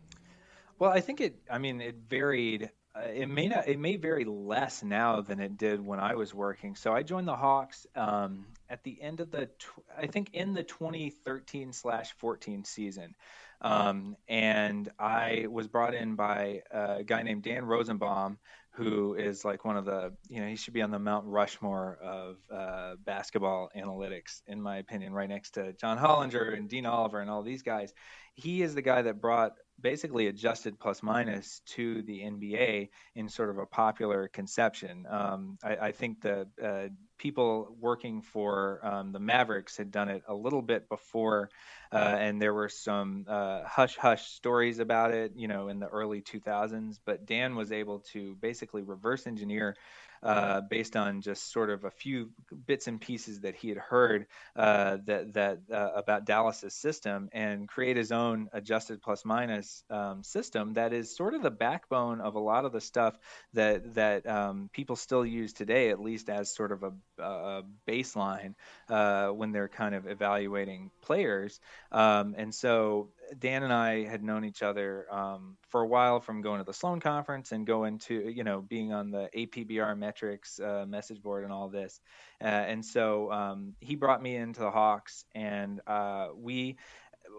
Well, I think it. I mean, it varied it may not it may vary less now than it did when I was working. So I joined the Hawks um, at the end of the tw- I think in the 2013 slash 14 season, um, and I was brought in by a guy named Dan Rosenbaum, who is like one of the you know he should be on the Mount Rushmore of uh, basketball analytics in my opinion, right next to John Hollinger and Dean Oliver and all these guys. He is the guy that brought basically adjusted plus minus to the NBA in sort of a popular conception. Um, I, I, think the uh, people working for um, the Mavericks had done it a little bit before, uh, and there were some uh, hush hush stories about it, you know, in the early 2000s. But Dan was able to basically reverse engineer uh, based on just sort of a few bits and pieces that he had heard uh, that that uh, about Dallas's system, and create his own adjusted plus minus um, system that is sort of the backbone of a lot of the stuff that that um, people still use today, at least as sort of a, a baseline uh, when they're kind of evaluating players. Um, and so Dan and I had known each other um, for a while from going to the Sloan conference and going to, you know, being on the APBR metrics uh, message board and all this. Uh, and so um, he brought me into the Hawks, and uh, we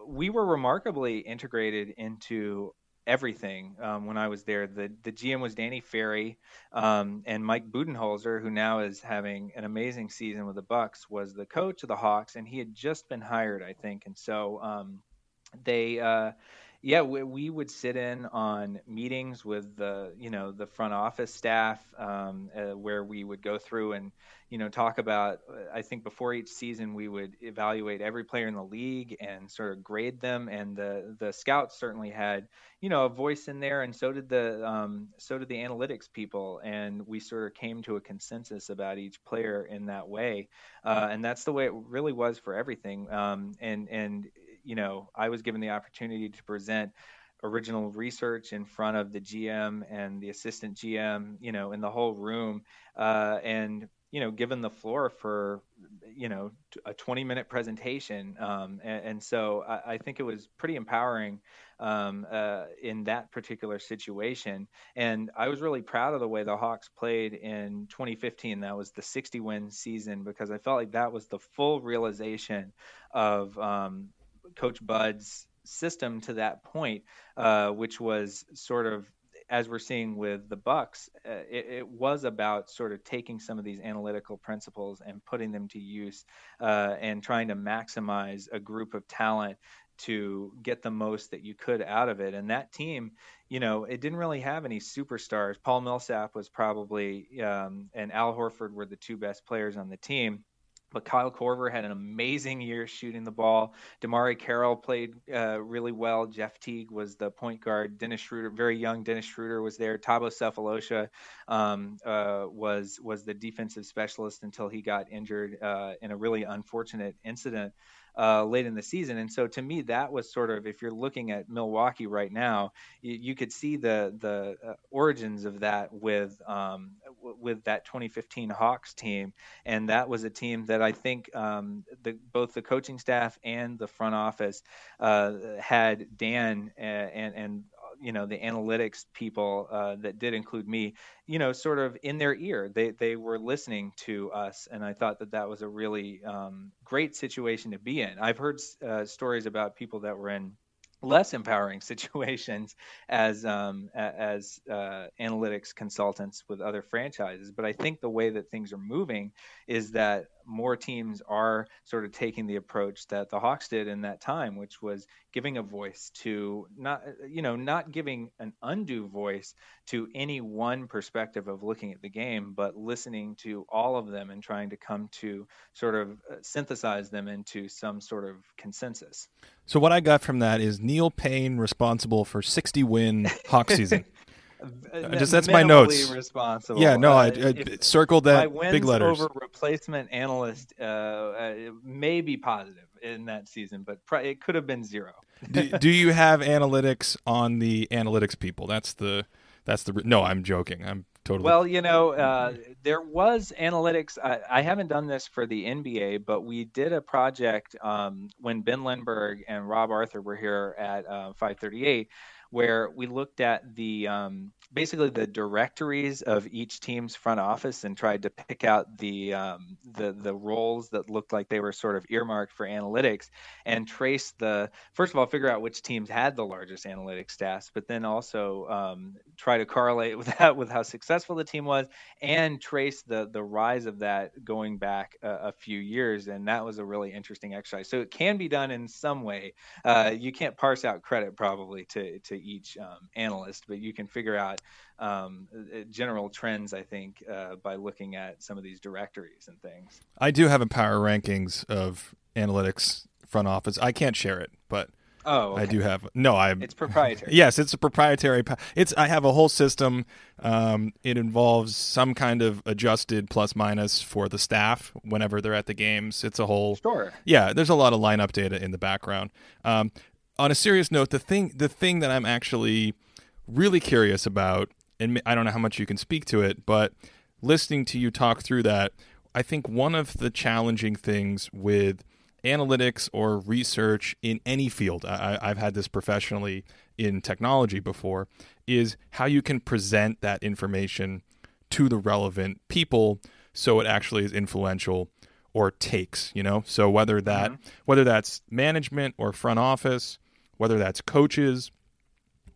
we were remarkably integrated into everything um, when I was there. The the GM was Danny Ferry, um, and Mike Budenholzer, who now is having an amazing season with the Bucks, was the coach of the Hawks, and he had just been hired, I think. And so um, they uh, yeah we, we, would sit in on meetings with the you know the front office staff um, uh, where we would go through and you know talk about i think before each season we would evaluate every player in the league and sort of grade them. And the the scouts certainly had you know a voice in there and so did the um, so did the analytics people. And we sort of came to a consensus about each player in that way. Uh, and that's the way it really was for everything. Um, and and you know, I was given the opportunity to present original research in front of the GM and the assistant GM, you know, in the whole room, uh, and you know, given the floor for you know a 20 minute presentation, um, and, and, so I, I, think it was pretty empowering um, uh, in that particular situation. And I was really proud of the way the Hawks played in 2015. That was the 60 win season because I felt like that was the full realization of um, Coach Bud's system to that point, uh, which was sort of as we're seeing with the Bucks, uh, it, it, was about sort of taking some of these analytical principles and putting them to use, uh, and trying to maximize a group of talent to get the most that you could out of it. And that team, you know, it didn't really have any superstars. Paul Millsap was probably, um, and Al Horford were the two best players on the team but Kyle Korver had an amazing year shooting the ball. DeMarre Carroll played uh, really well. Jeff Teague was the point guard. Dennis Schroeder, very young Dennis Schroeder, was there. Thabo Sefolosha um, uh, was was the defensive specialist until he got injured uh, in a really unfortunate incident uh, late in the season. And so to me, that was sort of if you're looking at Milwaukee right now, you, you could see the the uh, origins of that with um, w- with that 2015 Hawks team, and that was a team that I think um, the, both the coaching staff and the front office uh, had Dan and, and, and you know the analytics people uh, that did include me you know sort of in their ear they they were listening to us and i thought that that was a really um, great situation to be in i've heard uh, stories about people that were in less empowering <laughs> situations as um, as uh, analytics consultants with other franchises. But I think the way that things are moving is that more teams are sort of taking the approach that the Hawks did in that time, which was giving a voice to not, you know, not giving an undue voice to any one perspective of looking at the game, but listening to all of them and trying to come to sort of uh, synthesize them into some sort of consensus. So what I got from that is Neil Paine responsible for 60 win Hawk season. <laughs> just that's my notes. Responsible. Yeah, no, I, uh, I circled that big letters. over replacement analyst uh, uh, may be positive in that season, but it could have been zero. <laughs> do, do you have analytics on the analytics people? That's the that's the no. I'm joking. I'm totally. Well, you know, uh, there was analytics. I, I, haven't done this for the NBA, but we did a project um, when Ben Lindbergh and Rob Arthur were here at uh, 538 where we looked at the um, basically the directories of each team's front office and tried to pick out the um, the the roles that looked like they were sort of earmarked for analytics and trace the first of all figure out which teams had the largest analytics staffs, but then also um, try to correlate with that with how successful the team was and trace the the rise of that going back a, a few years, and that was a really interesting exercise. So it can be done in some way. Uh, you can't parse out credit probably to to each um, analyst, but you can figure out um, uh, general trends, I think, uh, by looking at some of these directories and things. I do have a power rankings of analytics front office. I can't share it, but. Oh, okay. I do have no. I it's proprietary. <laughs> yes, it's a proprietary. It's I have a whole system. Um, it involves some kind of adjusted plus minus for the staff whenever they're at the games. It's a whole. Sure. Yeah, there's a lot of lineup data in the background. Um, on a serious note, the thing the thing that I'm actually really curious about, and I don't know how much you can speak to it, but listening to you talk through that, I think one of the challenging things with analytics or research in any field, I, have had this professionally in technology before, is how you can present that information to the relevant people so it actually is influential or takes you know so whether that mm-hmm. whether that's management or front office whether that's coaches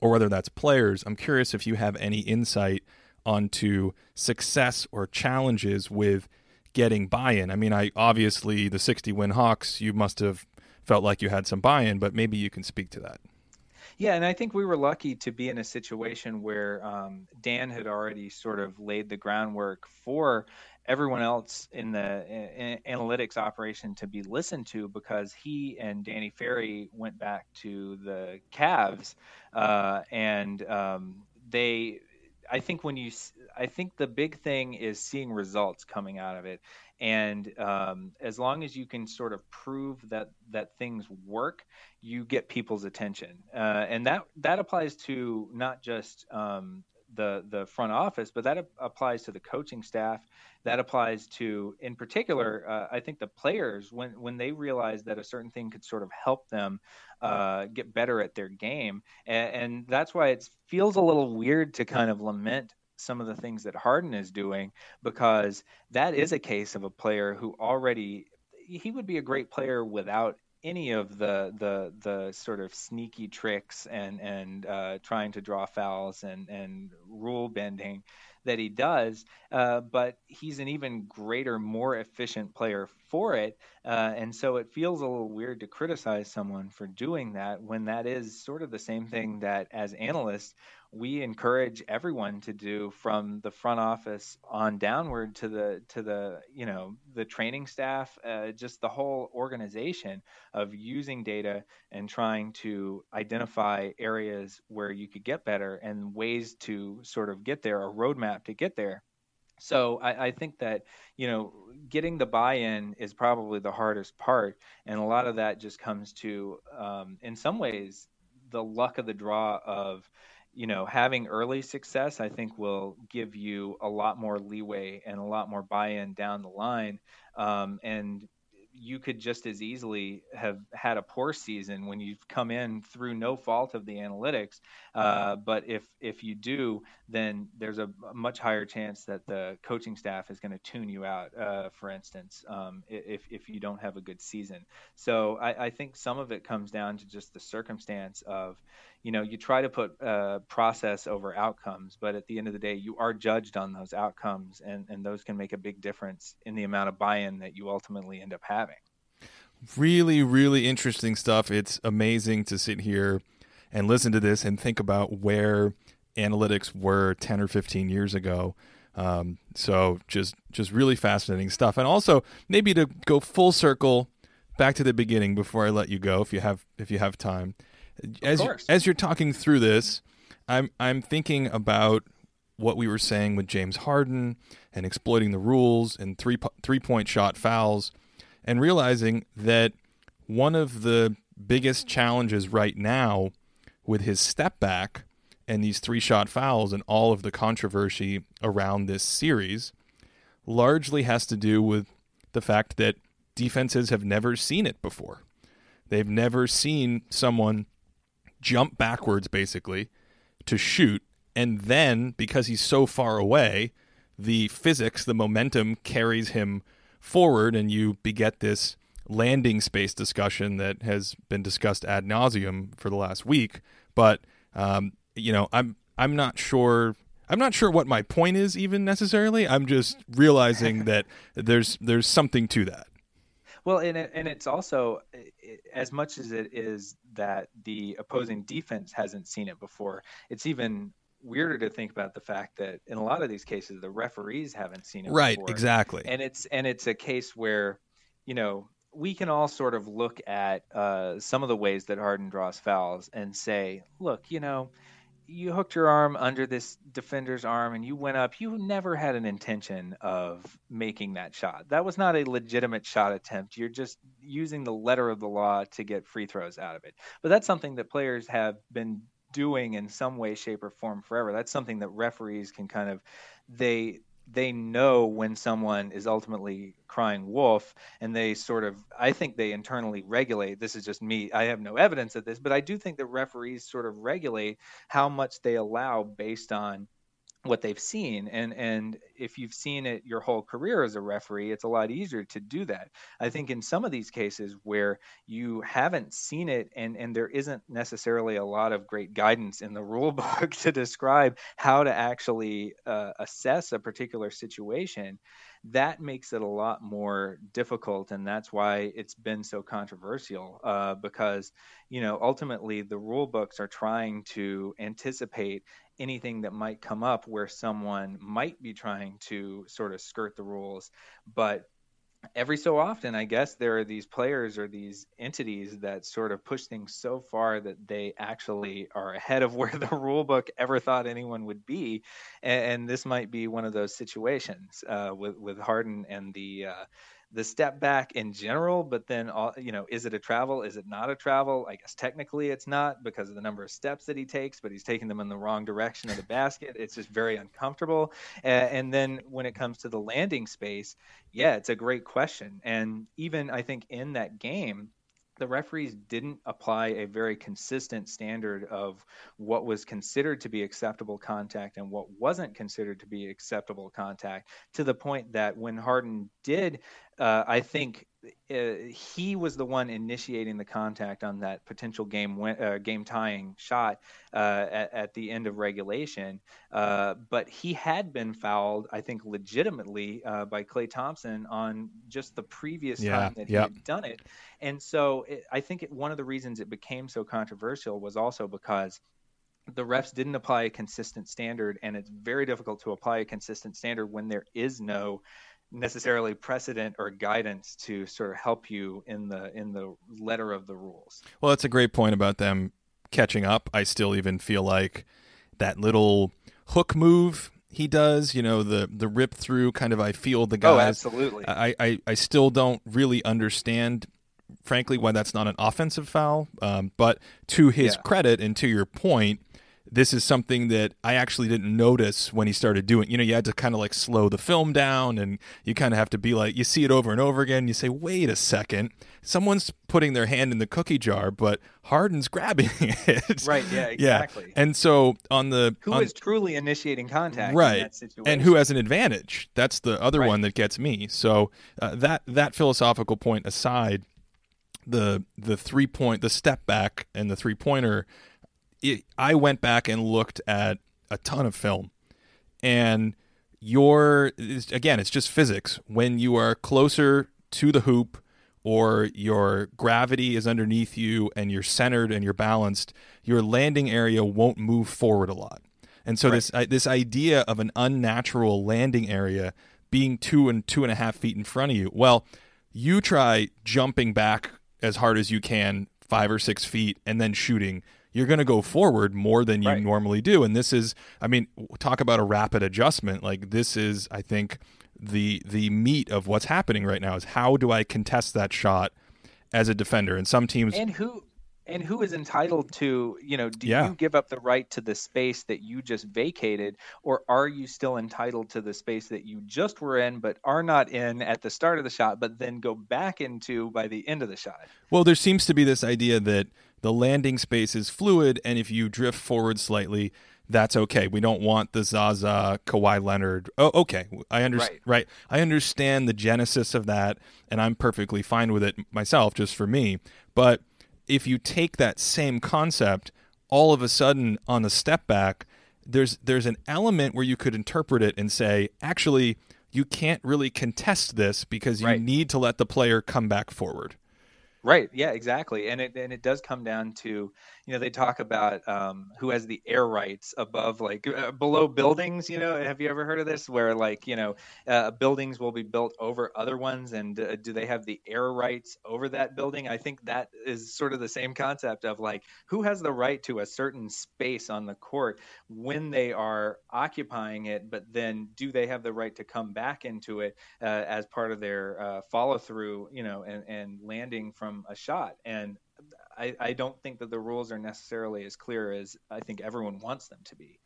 or whether that's players. I'm curious if you have any insight onto success or challenges with getting buy-in. I mean, I obviously the 60 win Hawks, you must have felt like you had some buy-in, but maybe you can speak to that. Yeah, and I think we were lucky to be in a situation where um, Dan had already sort of laid the groundwork for everyone else in the in analytics operation to be listened to because he and Danny Ferry went back to the Cavs, uh, and um, they. I think when you, I think the big thing is seeing results coming out of it, and um, as long as you can sort of prove that that things work, you get people's attention, uh, and that that applies to not just um, the the front office, but that applies to the coaching staff. That applies to in particular uh, i think the players when when they realize that a certain thing could sort of help them uh, get better at their game. And, and that's why it feels a little weird to kind of lament some of the things that Harden is doing because that is a case of a player who already he would be a great player without any of the the the sort of sneaky tricks and and uh, trying to draw fouls and and rule bending that he does, uh, but he's an even greater, more efficient player for it. Uh, and so it feels a little weird to criticize someone for doing that when that is sort of the same thing that as analysts we encourage everyone to do from the front office on downward to the to the you know the training staff uh, just the whole organization of using data and trying to identify areas where you could get better and ways to sort of get there a roadmap to get there. So I, I, think that you know getting the buy-in is probably the hardest part, and a lot of that just comes to, um, in some ways, the luck of the draw of you know, having early success, I think, will give you a lot more leeway and a lot more buy-in down the line. Um, and you could just as easily have had a poor season when you've come in through no fault of the analytics. Uh, but if if you do, then there's a, much higher chance that the coaching staff is going to tune you out. Uh, for instance, um, if if you don't have a good season. So I, I think some of it comes down to just the circumstance of you know you try to put uh, process over outcomes but at the end of the day you are judged on those outcomes and, and those can make a big difference in the amount of buy-in that you ultimately end up having. Really really interesting stuff. It's amazing to sit here and listen to this and think about where analytics were 10 or 15 years ago. Um, so just just really fascinating stuff. And also maybe to go full circle back to the beginning before i let you go if you have if you have time as as you're talking through this, I'm I'm thinking about what we were saying with James Harden and exploiting the rules and three three point shot fouls, and realizing that one of the biggest challenges right now with his step back and these three shot fouls and all of the controversy around this series largely has to do with the fact that defenses have never seen it before. They've never seen someone jump backwards basically to shoot. And then because he's so far away the physics the momentum carries him forward and you beget this landing space discussion that has been discussed ad nauseum for the last week. But um, you know i'm i'm not sure i'm not sure what my point is even necessarily. I'm just realizing <laughs> that there's there's something to that well, and it, and it's also as much as it is that the opposing defense hasn't seen it before. It's even weirder to think about the fact that in a lot of these cases the referees haven't seen it right before. exactly and it's and it's a case where you know we can all sort of look at uh, some of the ways that Harden draws fouls and say look you know you hooked your arm under this defender's arm and you went up, you never had an intention of making that shot. That was not a legitimate shot attempt. You're just using the letter of the law to get free throws out of it. But that's something that players have been doing in some way shape or form forever. That's something that referees can kind of they they know when someone is ultimately crying wolf and they sort of i think they internally regulate this is just me i have no evidence of this but i do think that referees sort of regulate how much they allow based on what they've seen and and if you've seen it your whole career as a referee it's a lot easier to do that. I think in some of these cases where you haven't seen it and and there isn't necessarily a lot of great guidance in the <laughs> rule book to describe how to actually uh, assess a particular situation that makes it a lot more difficult and that's why it's been so controversial uh, because you know ultimately the rule books are trying to anticipate anything that might come up where someone might be trying to sort of skirt the rules but every so often i guess there are these players or these entities that sort of push things so far that they actually are ahead of <laughs> where the rule book ever thought anyone would be. And, and this might be one of those situations uh, with with harden and the uh, the step back in general, but then all, you know, is it a travel? Is it not a travel? I guess technically it's not because of the number of steps that he takes, but he's taking them in the wrong direction of the basket. It's just very uncomfortable. And, and then when it comes to the landing space, yeah, it's a great question. And even I think in that game, the referees didn't apply a very consistent standard of what was considered to be acceptable contact and what wasn't considered to be acceptable contact to the point that when Harden did uh, I think uh, he was the one initiating the contact on that potential game win- uh, game tying shot uh, at, at, the end of regulation. Uh, but he had been fouled, I think, legitimately uh, by Klay Thompson on just the previous yeah, time that he yep. had done it. And so it, I think it, one of the reasons it became so controversial was also because the refs didn't apply a consistent standard, and it's very difficult to apply a consistent standard when there is no necessarily precedent or guidance to sort of help you in the in the letter of the rules. Well, that's a great point about them catching up. I still even feel like that little hook move he does, you know, the the rip through kind of I feel the guys. Oh, absolutely. I, I, I still don't really understand frankly why that's not an offensive foul. Um, but to his yeah. credit and to your point, this is something that I actually didn't notice when he started doing. You know, you had to kind of like slow the film down, and you kind of have to be like, you see it over and over again. You say, wait a second, someone's putting their hand in the cookie jar, but Harden's grabbing <laughs> it. Right. Yeah. Exactly. Yeah. And so on the who on, is truly initiating contact, right? And who has an advantage? That's the other right. one that gets me. So uh, that that philosophical point aside, the the three point, the step back, and the three pointer it, I went back and looked at a ton of film, and your again, it's just physics. When you are closer to the hoop, or your gravity is underneath you, and you're centered and you're balanced, your landing area won't move forward a lot. And so right. this uh, this idea of an unnatural landing area being two and two and a half feet in front of you, well, you try jumping back as hard as you can, five or six feet, and then shooting you're going to go forward more than you right. normally do. And this is, I mean, talk about a rapid adjustment. Like this is, I think, the the meat of what's happening right now is how do I contest that shot as a defender? And some teams and who and who is entitled to you know do yeah. you give up the right to the space that you just vacated or are you still entitled to the space that you just were in but are not in at the start of the shot but then go back into by the end of the shot well there seems to be this idea that the landing space is fluid, and if you drift forward slightly, that's okay. We don't want the Zaza Kawhi Leonard. Oh, okay. I understand. Right. right. I understand the genesis of that, and I'm perfectly fine with it myself, just for me. But if you take that same concept, all of a sudden on the step back, there's there's an element where you could interpret it and say, actually, you can't really contest this because you right. need to let the player come back forward. Right. Yeah. Exactly. And it and it does come down to you know they talk about um, who has the air rights above like uh, below buildings. You know, have you ever heard of this? Where like you know uh, buildings will be built over other ones, and uh, do they have the air rights over that building? I think that is sort of the same concept of like who has the right to a certain space on the court when they are occupying it, but then do they have the right to come back into it uh, as part of their uh, follow through? You know, and, and landing from from a shot. And I, I don't think that the rules are necessarily as clear as I think everyone wants them to be.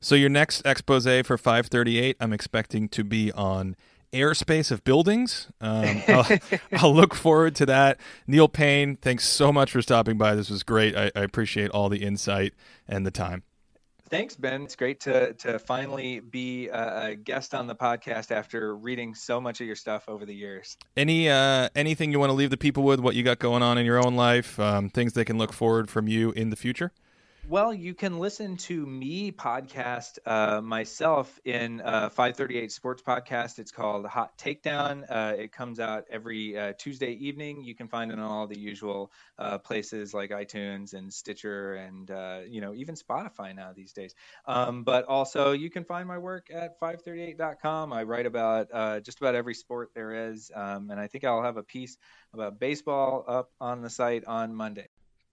So your next expose for 538, I'm expecting to be on airspace of buildings. Um, <laughs> I'll, I'll, look forward to that. Neil Paine, thanks so much for stopping by. This was great. I, I appreciate all the insight and the time. Thanks, Ben. It's great to to finally be a, guest on the podcast after reading so much of your stuff over the years. Any uh, anything you want to leave the people with? What you got going on in your own life? Um, things they can look forward from you in the future? Well, you can listen to me podcast uh, myself in uh, 538 Sports Podcast. It's called Hot Takedown. Uh, it comes out every uh, Tuesday evening. You can find it on all the usual uh, places like iTunes and Stitcher and uh, you know even Spotify now these days. Um, but also you can find my work at 538.com. I write about just about every sport there is, um, and I think I'll have a piece about baseball up on the site on Monday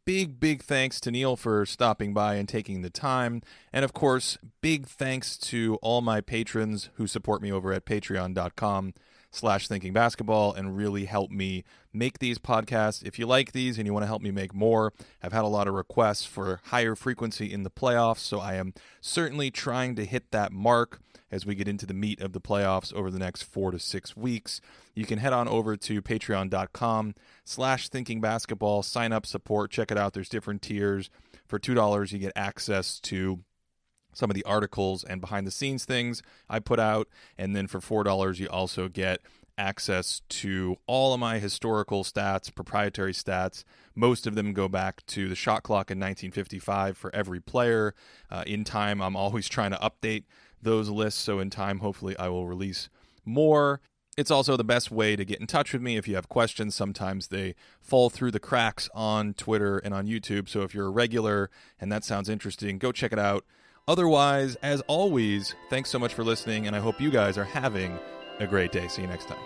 big, big thanks to Neil for stopping by and taking the time. And of course, big thanks to all my patrons who support me over at patreon.com slash thinking basketball and really help me make these podcasts. If you like these and you want to help me make more, I've had a lot of requests for higher frequency in the playoffs, so I am certainly trying to hit that mark as we get into the meat of the playoffs over the next four to six weeks. You can head on over to patreon.com slash thinking basketball, sign up, support, check it out. There's different tiers. For $2, you get access to some of the articles and behind the scenes things I put out. And then for $4, you also get access to all of my historical stats, proprietary stats. Most of them go back to the shot clock in 1955 for every player. Uh, in time, I'm always trying to update those lists. So, in time, hopefully, I will release more. It's also the best way to get in touch with me if you have questions. Sometimes they fall through the cracks on Twitter and on YouTube. So, if you're a regular and that sounds interesting, go check it out. Otherwise, as always, thanks so much for listening, and I hope you guys are having a great day. See you next time.